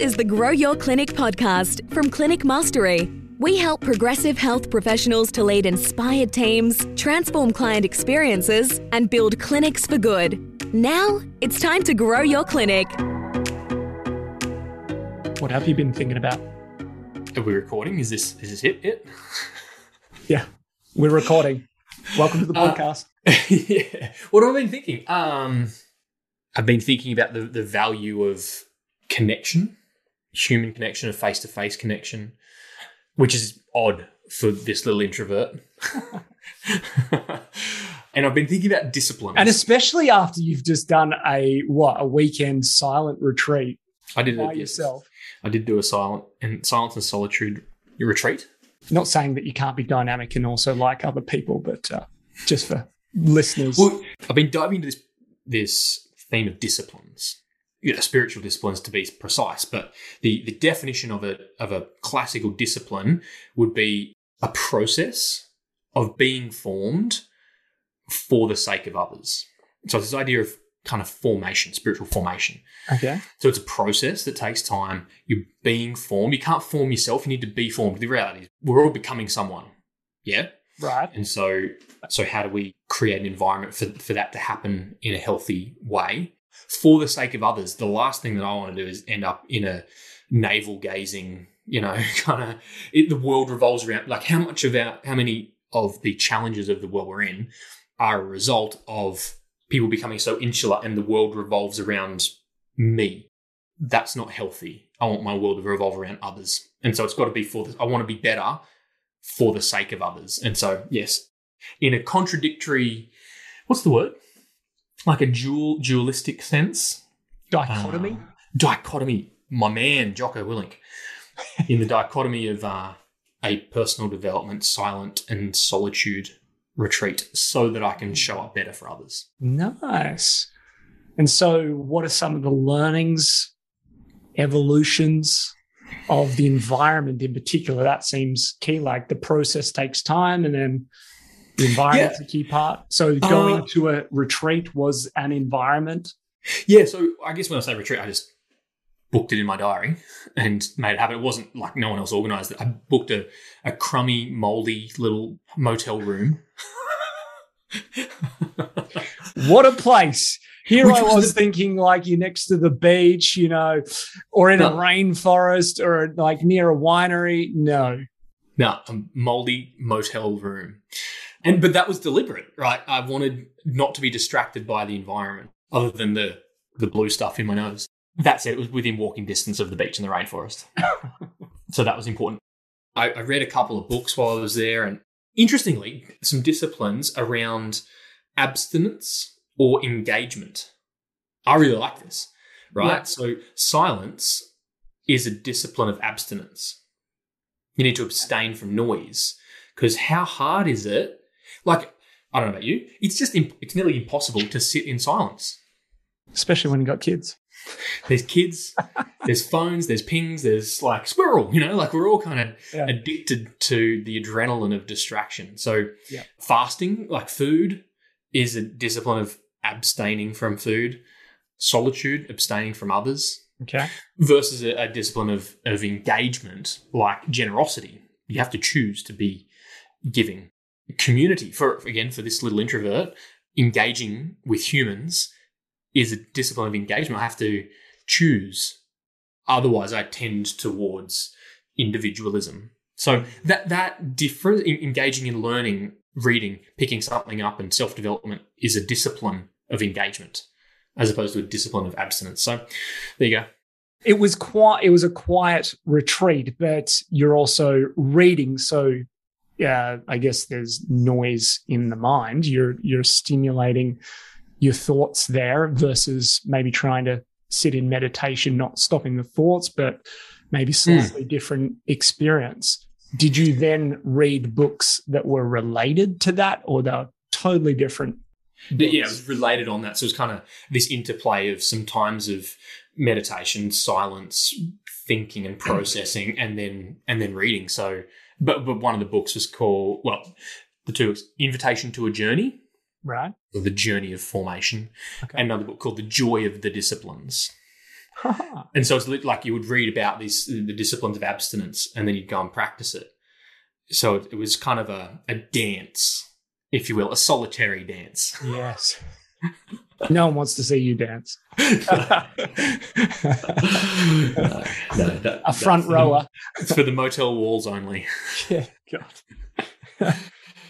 is the Grow Your Clinic podcast from Clinic Mastery. We help progressive health professionals to lead inspired teams, transform client experiences, and build clinics for good. Now, it's time to grow your clinic. What have you been thinking about? Are we recording? Is this is this it? It? Yeah, we're recording. Welcome to the Uh, podcast. yeah. What have I been thinking? Um, I've been thinking about the the value of connection, human connection, of face to face connection, which is odd for this little introvert. and I've been thinking about discipline. and especially after you've just done a what a weekend silent retreat I did by a, yourself. I did do a silent and silence and solitude retreat. Not saying that you can't be dynamic and also like other people, but uh, just for listeners. Well, I've been diving into this this theme of disciplines, you know, spiritual disciplines to be precise. But the the definition of a of a classical discipline would be a process of being formed for the sake of others. So it's this idea of kind of formation, spiritual formation. okay. So it's a process that takes time. You're being formed. You can't form yourself. You need to be formed. The reality is we're all becoming someone. Yeah. Right. And so, so how do we create an environment for, for that to happen in a healthy way for the sake of others? The last thing that I want to do is end up in a navel gazing, you know, kind of the world revolves around like how much of our, how many of the challenges of the world we're in are a result of people becoming so insular and the world revolves around me. That's not healthy. I want my world to revolve around others. And so it's got to be for this. I want to be better for the sake of others. And so, yes, in a contradictory, what's the word? Like a dual, dualistic sense. Dichotomy. Uh, dichotomy. My man, Jocko Willink. in the dichotomy of uh, a personal development, silent and solitude retreat so that I can show up better for others. nice. And so, what are some of the learnings, evolutions of the environment in particular? That seems key. Like the process takes time, and then the environment's a key part. So, going Uh, to a retreat was an environment. Yeah, so I guess when I say retreat, I just booked it in my diary and made it happen. It wasn't like no one else organized it. I booked a, a crummy, moldy little motel room. What a place. Here Which I was was the- thinking like you're next to the beach, you know, or in a rainforest or like near a winery. No. No, a moldy motel room. And but that was deliberate, right? I wanted not to be distracted by the environment other than the the blue stuff in my nose. That said, it was within walking distance of the beach and the rainforest. so that was important. I, I read a couple of books while I was there and interestingly, some disciplines around abstinence or engagement. I really like this, right? Yeah. So silence is a discipline of abstinence. You need to abstain from noise because how hard is it? Like, I don't know about you, it's just imp- it's nearly impossible to sit in silence. Especially when you got kids. There's kids, there's phones, there's pings, there's like squirrel, you know, like we're all kind of Yeah. addicted to the adrenaline of distraction. So, Yeah. fasting, like food, is a discipline of abstaining from food, solitude, abstaining from others, Okay. versus a, a discipline of, of engagement, like generosity. You have to choose to be giving. Community, for again, for this little introvert, engaging with humans is a discipline of engagement. I have to choose. Otherwise, I tend towards individualism. So that that different en- engaging in learning, reading, picking something up, and self development is a discipline of engagement, as opposed to a discipline of abstinence. So there you go. It was quite It was a quiet retreat, but you're also reading. So, yeah, I guess there's noise in the mind. You're you're stimulating your thoughts there versus maybe trying to sit in meditation, not stopping the thoughts, but maybe hmm. slightly different experience. Did you then read books that were related to that, or they're totally different? But yeah, it was related on that. So it was kind of this interplay of some times of meditation, silence, thinking and processing, and then and then reading. So, but but one of the books was called well, the two books, Invitation to a Journey, right. or The Journey of Formation, Okay. and another book called The Joy of the Disciplines. and so it's like you would read about these the disciplines of abstinence, and then you'd go and practice it. So it, it was kind of a, a dance, if you will, a solitary dance. Yes. no one wants to see you dance. no, that, a front rower. The, it's for the motel walls only. yeah, God.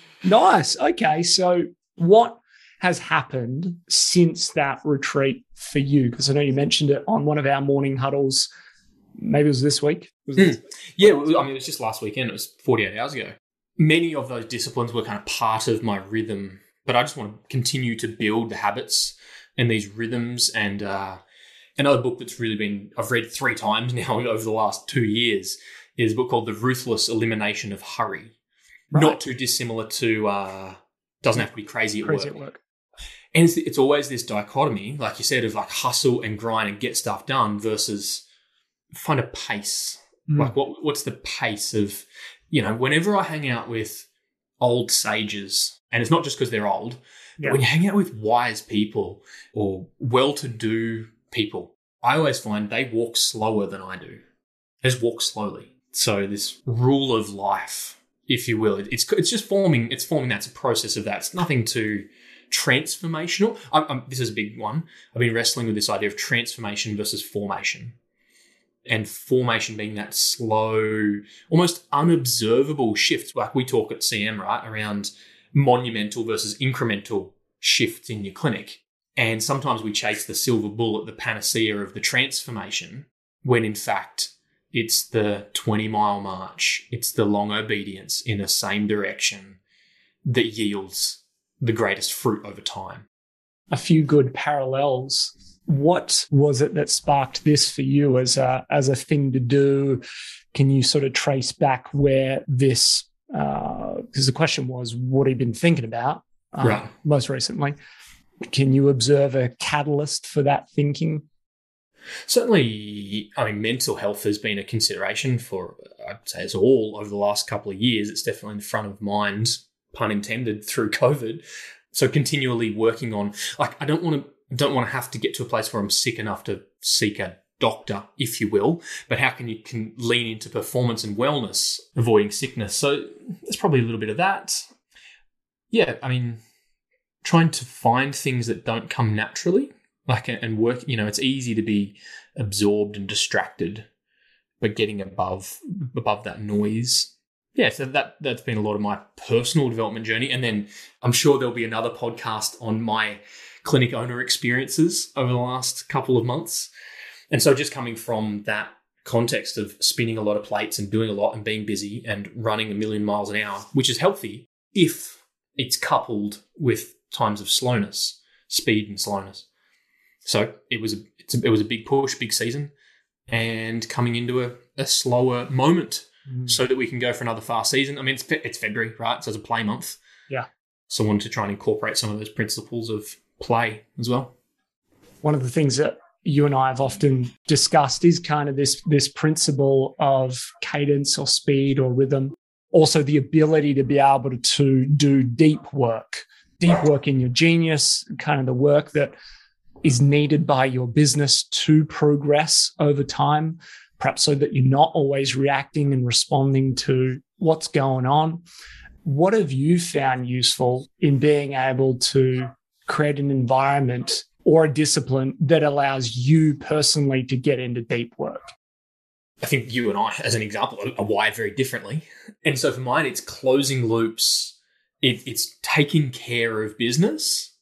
nice. Okay, so what has happened since that retreat for you? Because I know you mentioned it on one of our morning huddles. Maybe it was this week. Was mm. Yeah, I mean, it was just last weekend. It was 48 hours ago. Many of those disciplines were kind of part of my rhythm, but I just want to continue to build the habits and these rhythms. And uh, another book that's really been, I've read three times now over the last two years, is a book called The Ruthless Elimination of Hurry. Right. Not too dissimilar to, uh, doesn't have to be crazy at crazy work. At work. And it's, it's always this dichotomy, like you said, of like hustle and grind and get stuff done versus find a pace. Mm. Like what what's the pace of, you know, whenever I hang out with old sages, and it's not just because they're old, yeah. when you hang out with wise people or well-to-do people, I always find they walk slower than I do. They just walk slowly. So this rule of life, if you will, it's it's just forming. It's forming. That's a process of that. It's nothing too transformational. I'm, I'm, this is a big one. I've been wrestling with this idea of transformation versus formation. And formation being that slow, almost unobservable shift, like we talk at CM, right, around monumental versus incremental shifts in your clinic. And sometimes we chase the silver bullet, the panacea of the transformation, when in fact it's the 20 mile march, it's the long obedience in the same direction that yields the greatest fruit over time. A few good parallels. What was it that sparked this for you as a as a thing to do? Can you sort of trace back where this? Because uh, the question was, what he'd been thinking about uh, right. most recently? Can you observe a catalyst for that thinking? Certainly, I mean, mental health has been a consideration for, I'd say, us all over the last couple of years. It's definitely in the front of mind pun intended, through COVID. So continually working on, like, I don't want to, don't want to have to get to a place where I'm sick enough to seek a doctor, if you will, but how can you can lean into performance and wellness, avoiding sickness? So there's probably a little bit of that. Yeah, I mean, trying to find things that don't come naturally, like and work. You know, it's easy to be absorbed and distracted, but getting above above that noise yeah, so that that's been a lot of my personal development journey, and then I'm sure there'll be another podcast on my clinic owner experiences over the last couple of months. And so, just coming from that context of spinning a lot of plates and doing a lot and being busy and running a million miles an hour, which is healthy if it's coupled with times of slowness, speed and slowness. So it was a, a it was a big push, big season, and coming into a, a slower moment mm. so that we can go for another fast season. I mean, it's it's February, right? So it's a play month. Yeah. So I wanted to try and incorporate some of those principles of play as well. One of the things that you and I have often discussed is kind of this this principle of cadence or speed or rhythm. Also, the ability to be able to do deep work, deep work in your genius, kind of the work that is needed by your business to progress over time perhaps so that you're not always reacting and responding to what's going on. What have you found useful in being able to create an environment or a discipline that allows you personally to get into deep work? I think you and I, as an example, are wired very differently. And so for mine, it's closing loops, it, it's taking care of business,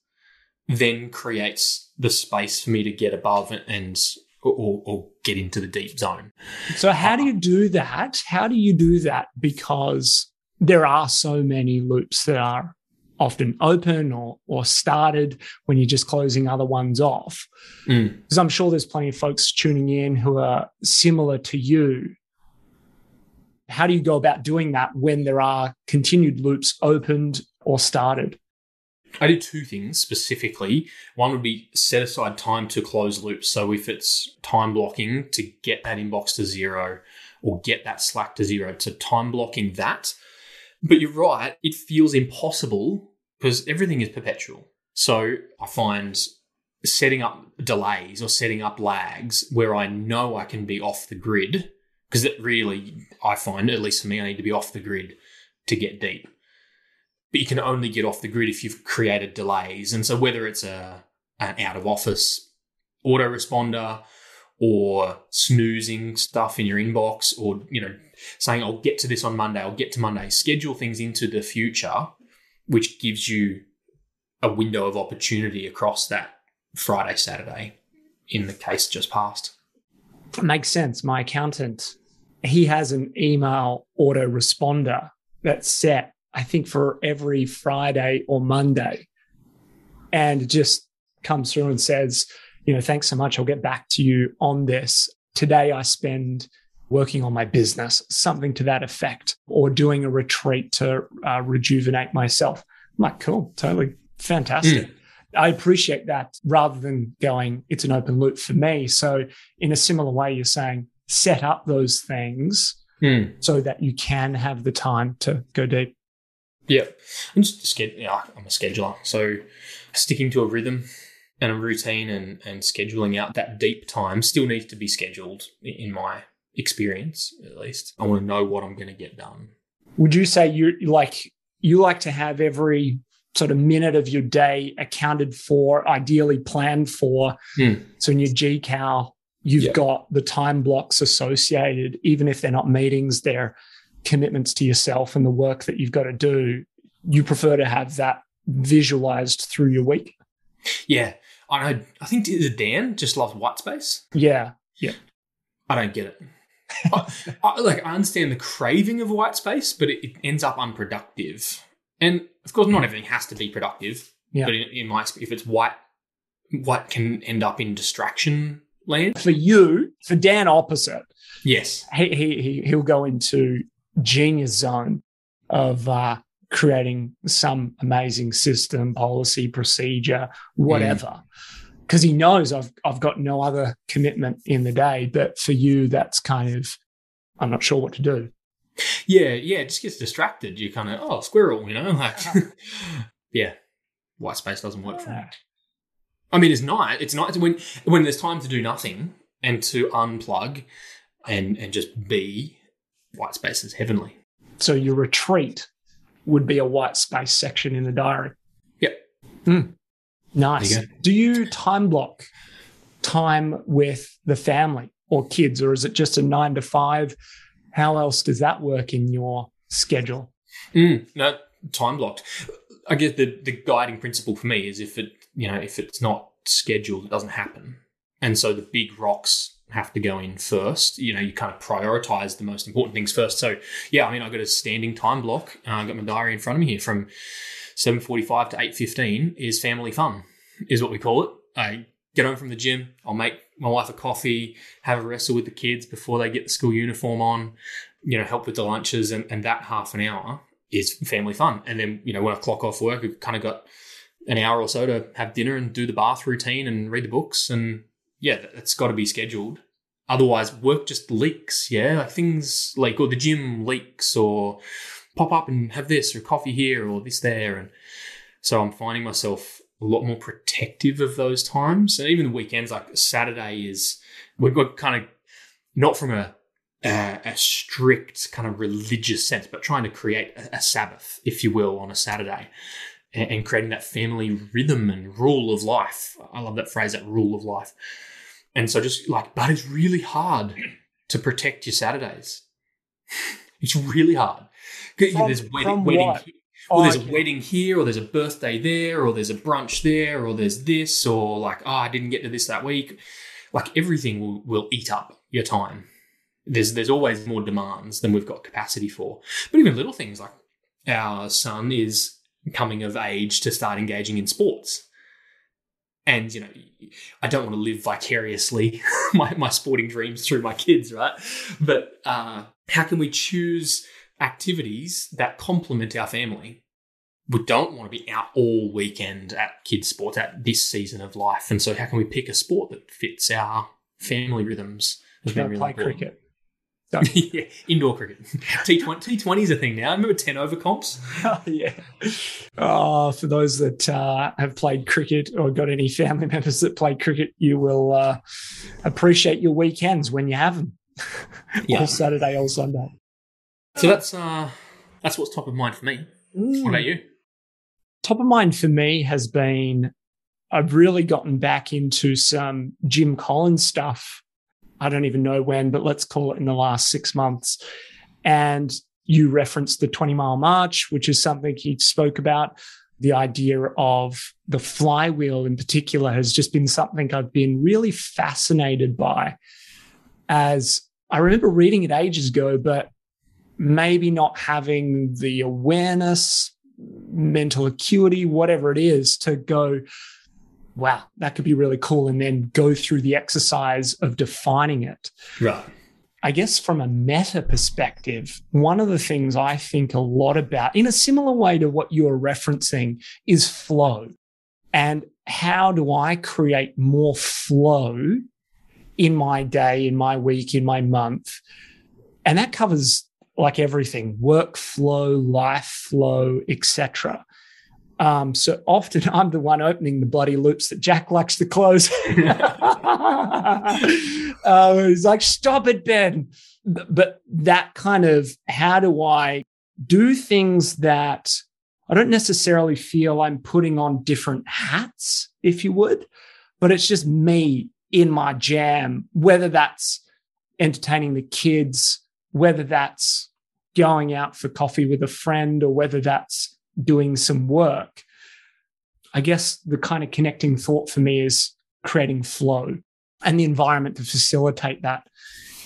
then creates the space for me to get above and or, or get into the deep zone. So, how do you do that? How do you do that? Because there are so many loops that are often open or or started when you're just closing other ones off. Mm. Because I'm sure there's plenty of folks tuning in who are similar to you. How do you go about doing that when there are continued loops opened or started? I do two things specifically. One would be set aside time to close loops. So if it's time blocking to get that inbox to zero or get that Slack to zero, to time blocking that. But you're right, it feels impossible because everything is perpetual. So I find setting up delays or setting up lags where I know I can be off the grid because it really I find at least for me I need to be off the grid to get deep. But you can only get off the grid if you've created delays. And so whether it's a an out of office autoresponder or snoozing stuff in your inbox or you know saying I'll get to this on Monday, I'll get to Monday, schedule things into the future which gives you a window of opportunity across that Friday, Saturday in the case just passed. Makes sense. My accountant, he has an email autoresponder that's set, I think, for every Friday or Monday. And just comes through and says, you know, thanks so much. I'll get back to you on this. Today I spend working on my business, something to that effect, or doing a retreat to uh, rejuvenate myself. I'm like, cool, totally fantastic. Mm. I appreciate that rather than going, it's an open loop for me. So, in a similar way, you're saying set up those things mm. so that you can have the time to go deep. Yeah. I'm just, yeah, I'm a scheduler. So, sticking to a rhythm and a routine and, and scheduling out that deep time still needs to be scheduled in my experience, at least. I want to know what I'm going to get done. Would you say you like you like to have every sort of minute of your day accounted for, ideally planned for? Mm. So in your GCal, you've yeah. got the time blocks associated, even if they're not meetings, they're commitments to yourself and the work that you've got to do. You prefer to have that visualized through your week. Yeah. I know. I think Dan just loves white space. Yeah. Yeah. I don't get it. I, I, like I understand the craving of white space, but it, it, ends up unproductive. And of course, not everything has to be productive. Yeah. But in, in my if it's white, white can end up in distraction land. For you, for Dan, opposite. Yes, he he, he will go into genius zone of uh, creating some amazing system, policy, procedure, whatever. Mm because he knows I've I've got no other commitment in the day. But for you, that's kind of I'm not sure what to do. Yeah, yeah, it just gets distracted. You kind of oh squirrel, you know, like yeah, white space doesn't work yeah. for me. I mean, it's not. It's not when when there's time to do nothing and to unplug and and just be. White space is heavenly. So your retreat would be a white space section in the diary. Yep. Mm. Nice. You Do you time block time with the family or kids, or is it just a nine to five? How else does that work in your schedule? Mm, no, time blocked. I guess the, the guiding principle for me is if it, you know, if it's not scheduled, it doesn't happen. And so the big rocks have to go in first. You know, you kind of prioritize the most important things first. So yeah, I mean, I've got a standing time block. Uh, I've got my diary in front of me here from 7.45 to 8.15 is family fun, is what we call it. I get home from the gym. I'll make my wife a coffee, have a wrestle with the kids before they get the school uniform on, you know, help with the lunches. And, and that half an hour is family fun. And then, you know, when I clock off work, we've kind of got an hour or so to have dinner and do the bath routine and read the books. And yeah, that's got to be scheduled. Otherwise, work just leaks. Yeah, like things leak, or the gym leaks, or pop up and have this or coffee here or this there. And so I'm finding myself a lot more protective of those times. And even the weekends, like Saturday is, we've got kind of not from a, a, a strict kind of religious sense, but trying to create a, a Sabbath, if you will, on a Saturday and, and creating that family rhythm and rule of life. I love that phrase, that rule of life. And so just like, but it's really hard to protect your Saturdays. It's really hard from, there's wedding, wedding here. Well, there's a wedding here, or there's a birthday there, or there's a brunch there, or there's this, or like, oh, I didn't get to this that week. Like everything will, will eat up your time. There's there's always more demands than we've got capacity for. But even little things like our son is coming of age to start engaging in sports. And you know, I don't want to live vicariously my, my sporting dreams through my kids, right? But uh, how can we choose activities that complement our family. We don't want to be out all weekend at kids' sports at this season of life. And so, how can we pick a sport that fits our family rhythms? Been play important. cricket. yeah, indoor cricket. T20, T20 is a thing now. I remember 10 over comps. Oh, yeah. Oh, for those that uh, have played cricket or got any family members that play cricket, you will uh, appreciate your weekends when you have them. Yeah. all Saturday, all Sunday. So that's uh, that's what's top of mind for me. What about you? top of mind for me has been I've really gotten back into some Jim Collins stuff. I don't even know when, but let's call it in the last six months. And you referenced the 20 mile march, which is something he spoke about. The idea of the flywheel in particular has just been something I've been really fascinated by. As I remember reading it ages ago, but maybe not having the awareness, mental acuity, whatever it is, to go, wow, that could be really cool. And then go through the exercise of defining it. Right. I guess from a meta perspective, one of the things I think a lot about, in a similar way to what you're referencing, is flow. And how do I create more flow in my day, in my week, in my month? And that covers like everything workflow, life flow, etc. Um, so often I'm the one opening the bloody loops that Jack likes to close. uh, he's like, stop it, Ben. But that kind of how do I do things that I don't necessarily feel I'm putting on different hats, if you would, but it's just me in my jam, whether that's entertaining the kids, whether that's going out for coffee with a friend, or whether that's doing some work. I guess the kind of connecting thought for me is creating flow and the environment to facilitate that.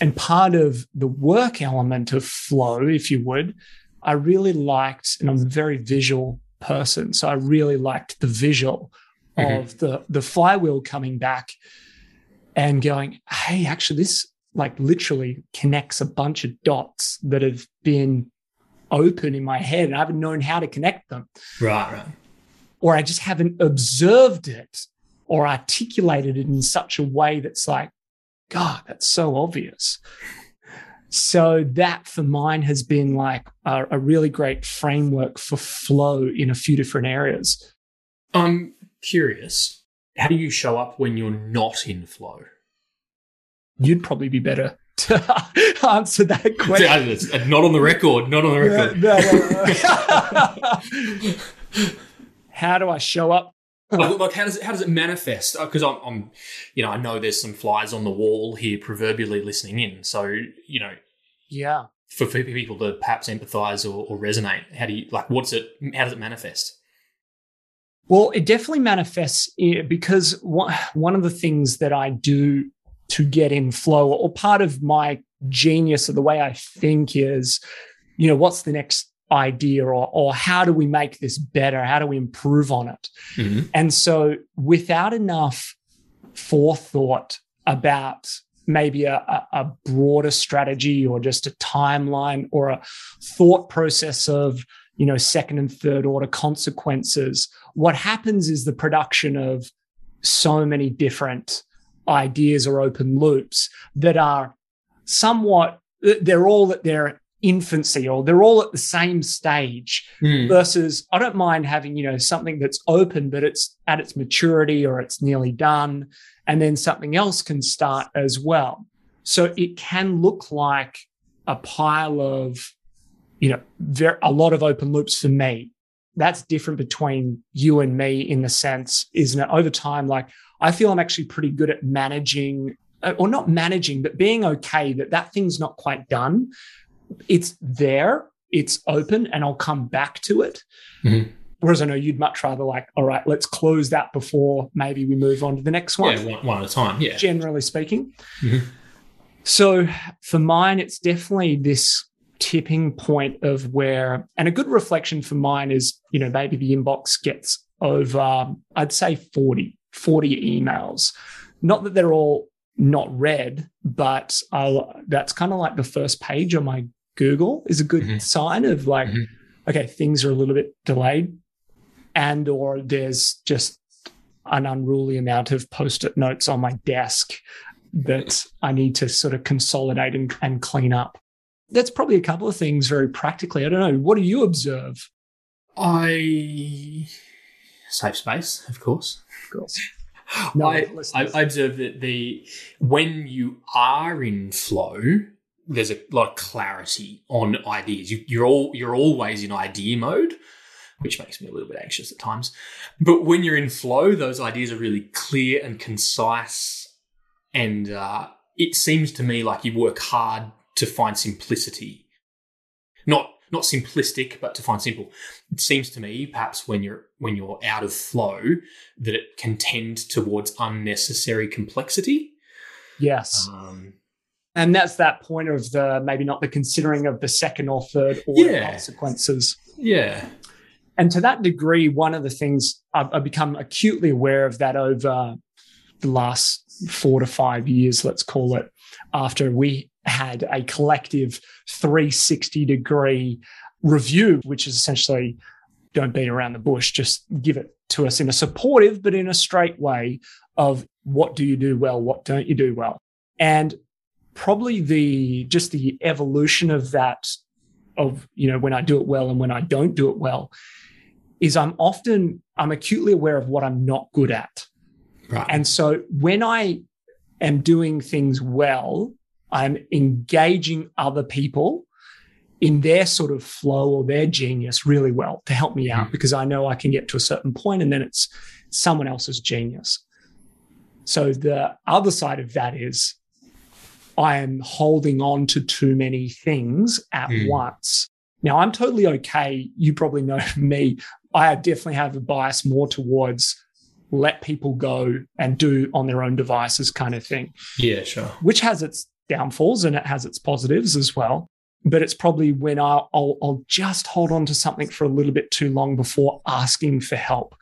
And part of the work element of flow, if you would, I really liked, and I'm a very visual person. So I really liked the visual Mhm. of the, the flywheel coming back and going, hey, actually, this like literally connects a bunch of dots that have been open in my head and I haven't known how to connect them Right, right. or I just haven't observed it or articulated it in such a way that's like, God, that's so obvious. So that for mine has been like a, a really great framework for flow in a few different areas. I'm curious. How do you show up when you're not in flow? You'd probably be better to answer that question. It's uh, not on the record. Not on the record. No, no, no. How do I show up? like, like, how does it how does it manifest? Uh, because I'm, I'm, you know, I know there's some flies on the wall here, proverbially listening in. So you know, Yeah. for, for people to perhaps empathise or, or resonate, how do you like? What's it? How does it manifest? Well, it definitely manifests eh, because one one of the things that I do to get in flow, or part of my genius or the way I think is, you know, what's the next idea or, or how do we make this better? How do we improve on it? Mhm. And so, without enough forethought about maybe a, a broader strategy or just a timeline or a thought process of, you know, second and third order consequences, what happens is the production of so many different ideas or open loops that are somewhat, they're all at their infancy or they're all at the same stage Mm. versus I don't mind having, you know, something that's open, but it's at its maturity or it's nearly done. And then something else can start as well. So it can look like a pile of, you know, ver- a lot of open loops for me. That's different between you and me in the sense, isn't it? Over time, like I feel I'm actually pretty good at managing, uh, or not managing, but being okay that that thing's not quite done. It's there, it's open, and I'll come back to it. Mhm. Whereas I know you'd much rather like, all right, let's close that before maybe we move on to the next one Yeah, one, one at a time. Yeah. generally speaking. Mhm. So for mine, it's definitely this tipping point of where, and a good reflection for mine is, you know, maybe the inbox gets over, I'd say 40, 40 emails. Not that they're all not read, but I'll, that's kind of like the first page on my Google is a good Mhm. sign of like, Mhm. okay, things are a little bit delayed and or there's just an unruly amount of post-it notes on my desk that I need to sort of consolidate and, and clean up. That's probably a couple of things very practically. I don't know. What do you observe? I safe space, of course. Of course. No, I, I, I observe that the when you are in flow, there's a lot of clarity on ideas. You, you're all you're always in idea mode, which makes me a little bit anxious at times. But when you're in flow, those ideas are really clear and concise, and uh, it seems to me like you work hard to find simplicity. Not not simplistic, but to find simple. It seems to me, perhaps when you're when you're out of flow, that it can tend towards unnecessary complexity. Yes. Um, and that's that point of the maybe not the considering of the second or third order yeah. consequences. Yeah. And to that degree, one of the things I've, I've become acutely aware of that over the last four to five years, let's call it, after we had a collective 360 degree review, which is essentially don't beat around the bush, just give it to us in a supportive but in a straight way of what do you do well, what don't you do well. And probably the just the evolution of that of you know when I do it well and when I don't do it well is I'm often I'm acutely aware of what I'm not good at. Right. And so when I am doing things well, I'm engaging other people in their sort of flow or their genius really well to help me out mm. because I know I can get to a certain point and then it's someone else's genius. So the other side of that is I am holding on to too many things at mm. once. Now I'm totally okay. You probably know me. I definitely have a bias more towards let people go and do on their own devices kind of thing. Yeah, sure. Which has its downfalls and it has its positives as well. But it's probably when I'll, I'll, I'll just hold on to something for a little bit too long before asking for help.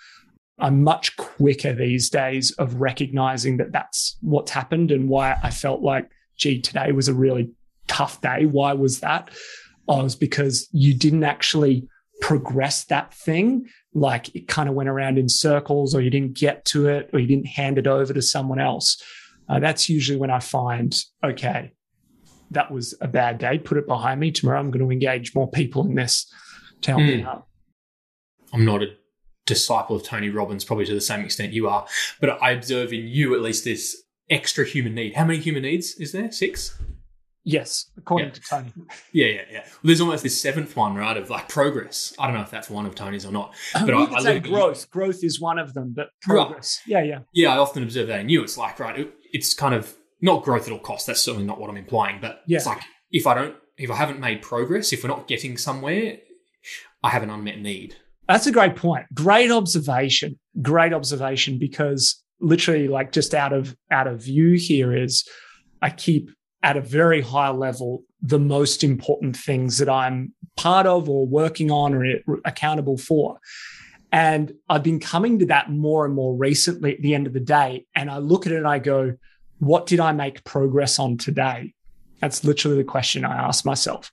I'm much quicker these days of recognizing that that's what's happened and why I felt like, gee, today was a really tough day. Why was that? Oh, it was because you didn't actually progress that thing. Like it kind of went around in circles, or you didn't get to it, or you didn't hand it over to someone else. Uh, that's usually when I find, okay, that was a bad day. Put it behind me. Tomorrow I'm going to engage more people in this to help mm. me hmm. out. I'm not a disciple of Tony Robbins, probably to the same extent you are, but I observe in you at least this extra human need. How many human needs is there? Six? Yes, according yeah. to Tony. Yeah, yeah, yeah. Well, there's almost this seventh one, right? Of like progress. I don't know if that's one of Tony's or not. Oh, but I, I say growth. Growth is one of them, but progress. Right. Yeah, yeah. Yeah, I often observe that in you. It's like, right, it, it's kind of not growth at all costs. That's certainly not what I'm implying. But yeah. it's like if I don't, if I haven't made progress, if we're not getting somewhere, I have an unmet need. That's a great point. Great observation. Great observation because literally, like just out of out of view here is, I keep at a very high level the most important things that I'm part of or working on or accountable for. And I've been coming to that more and more recently at the end of the day. And I look at it and I go, what did I make progress on today? That's literally the question I ask myself.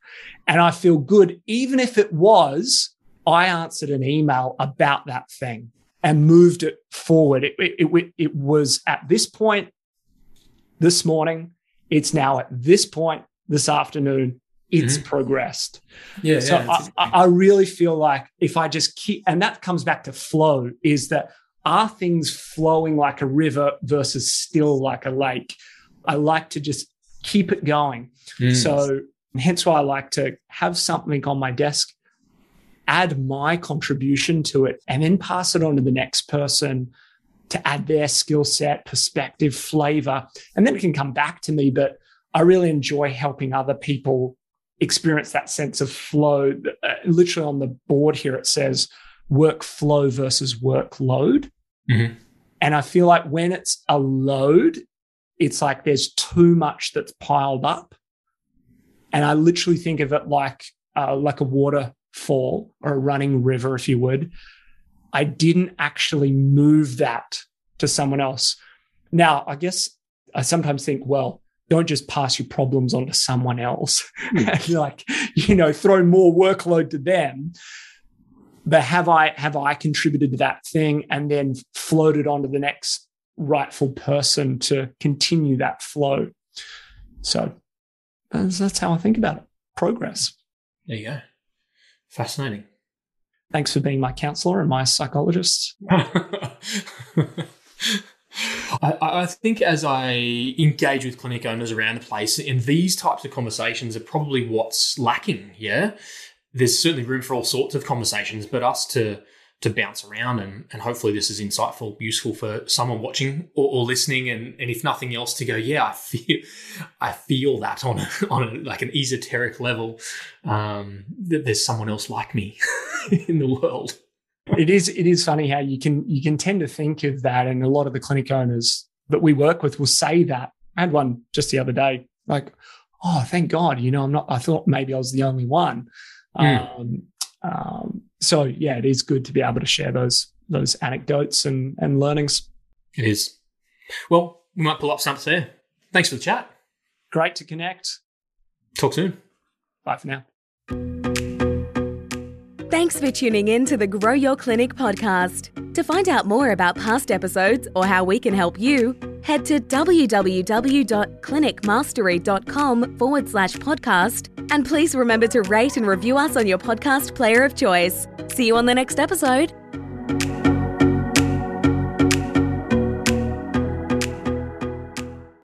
And I feel good, even if it was, I answered an email about that thing and moved it forward. It, it, it, it was at this point this morning it's now at this point this afternoon, it's mm-hmm. progressed. Yeah. So yeah, I, I really feel like if I just keep, and that comes back to flow, is that are things flowing like a river versus still like a lake? I like to just keep it going. Mm. So hence why I like to have something on my desk, add my contribution to it, and then pass it on to the next person to add their skill set, perspective, flavor, and then it can come back to me. But I really enjoy helping other people experience that sense of flow. Uh, literally on the board here, it says workflow versus workload. Mm-hmm. And I feel like when it's a load, it's like there's too much that's piled up. And I literally think of it like uh, like a waterfall or a running river, if you would. I didn't actually move that to someone else. Now, I guess I sometimes think, well, don't just pass your problems on to someone else hmm. like, you know, throw more workload to them. But have I have I contributed to that thing and then floated on to the next rightful person to continue that flow? So that's, that's how I think about it. progress. There you go. Fascinating. Thanks for being my counselor and my psychologist. I, I, think as I engage with clinic owners around the place, and these types of conversations are probably what's lacking. Yeah, there's certainly room for all sorts of conversations, but us to to bounce around and, and hopefully this is insightful, useful for someone watching or, or, listening, and, and if nothing else, to go, yeah, I feel I feel that on a, on a, like an esoteric level um, that there's someone else like me in the world it is it is funny how you can you can tend to think of that, and a lot of the clinic owners that we work with will say that. I had one just the other day, like, "Oh, thank God, you know, I'm not. I thought maybe I was the only one." Mm. Um, um, so yeah, it is good to be able to share those those anecdotes and and learnings. It is. Well, we might pull up something there. Thanks for the chat. Great to connect. Talk soon. Bye for now. Thanks for tuning in to the Grow Your Clinic podcast. To find out more about past episodes or how we can help you, head to www.clinicmastery.com forward slash podcast. And please remember to rate and review us on your podcast player of choice. See you on the next episode.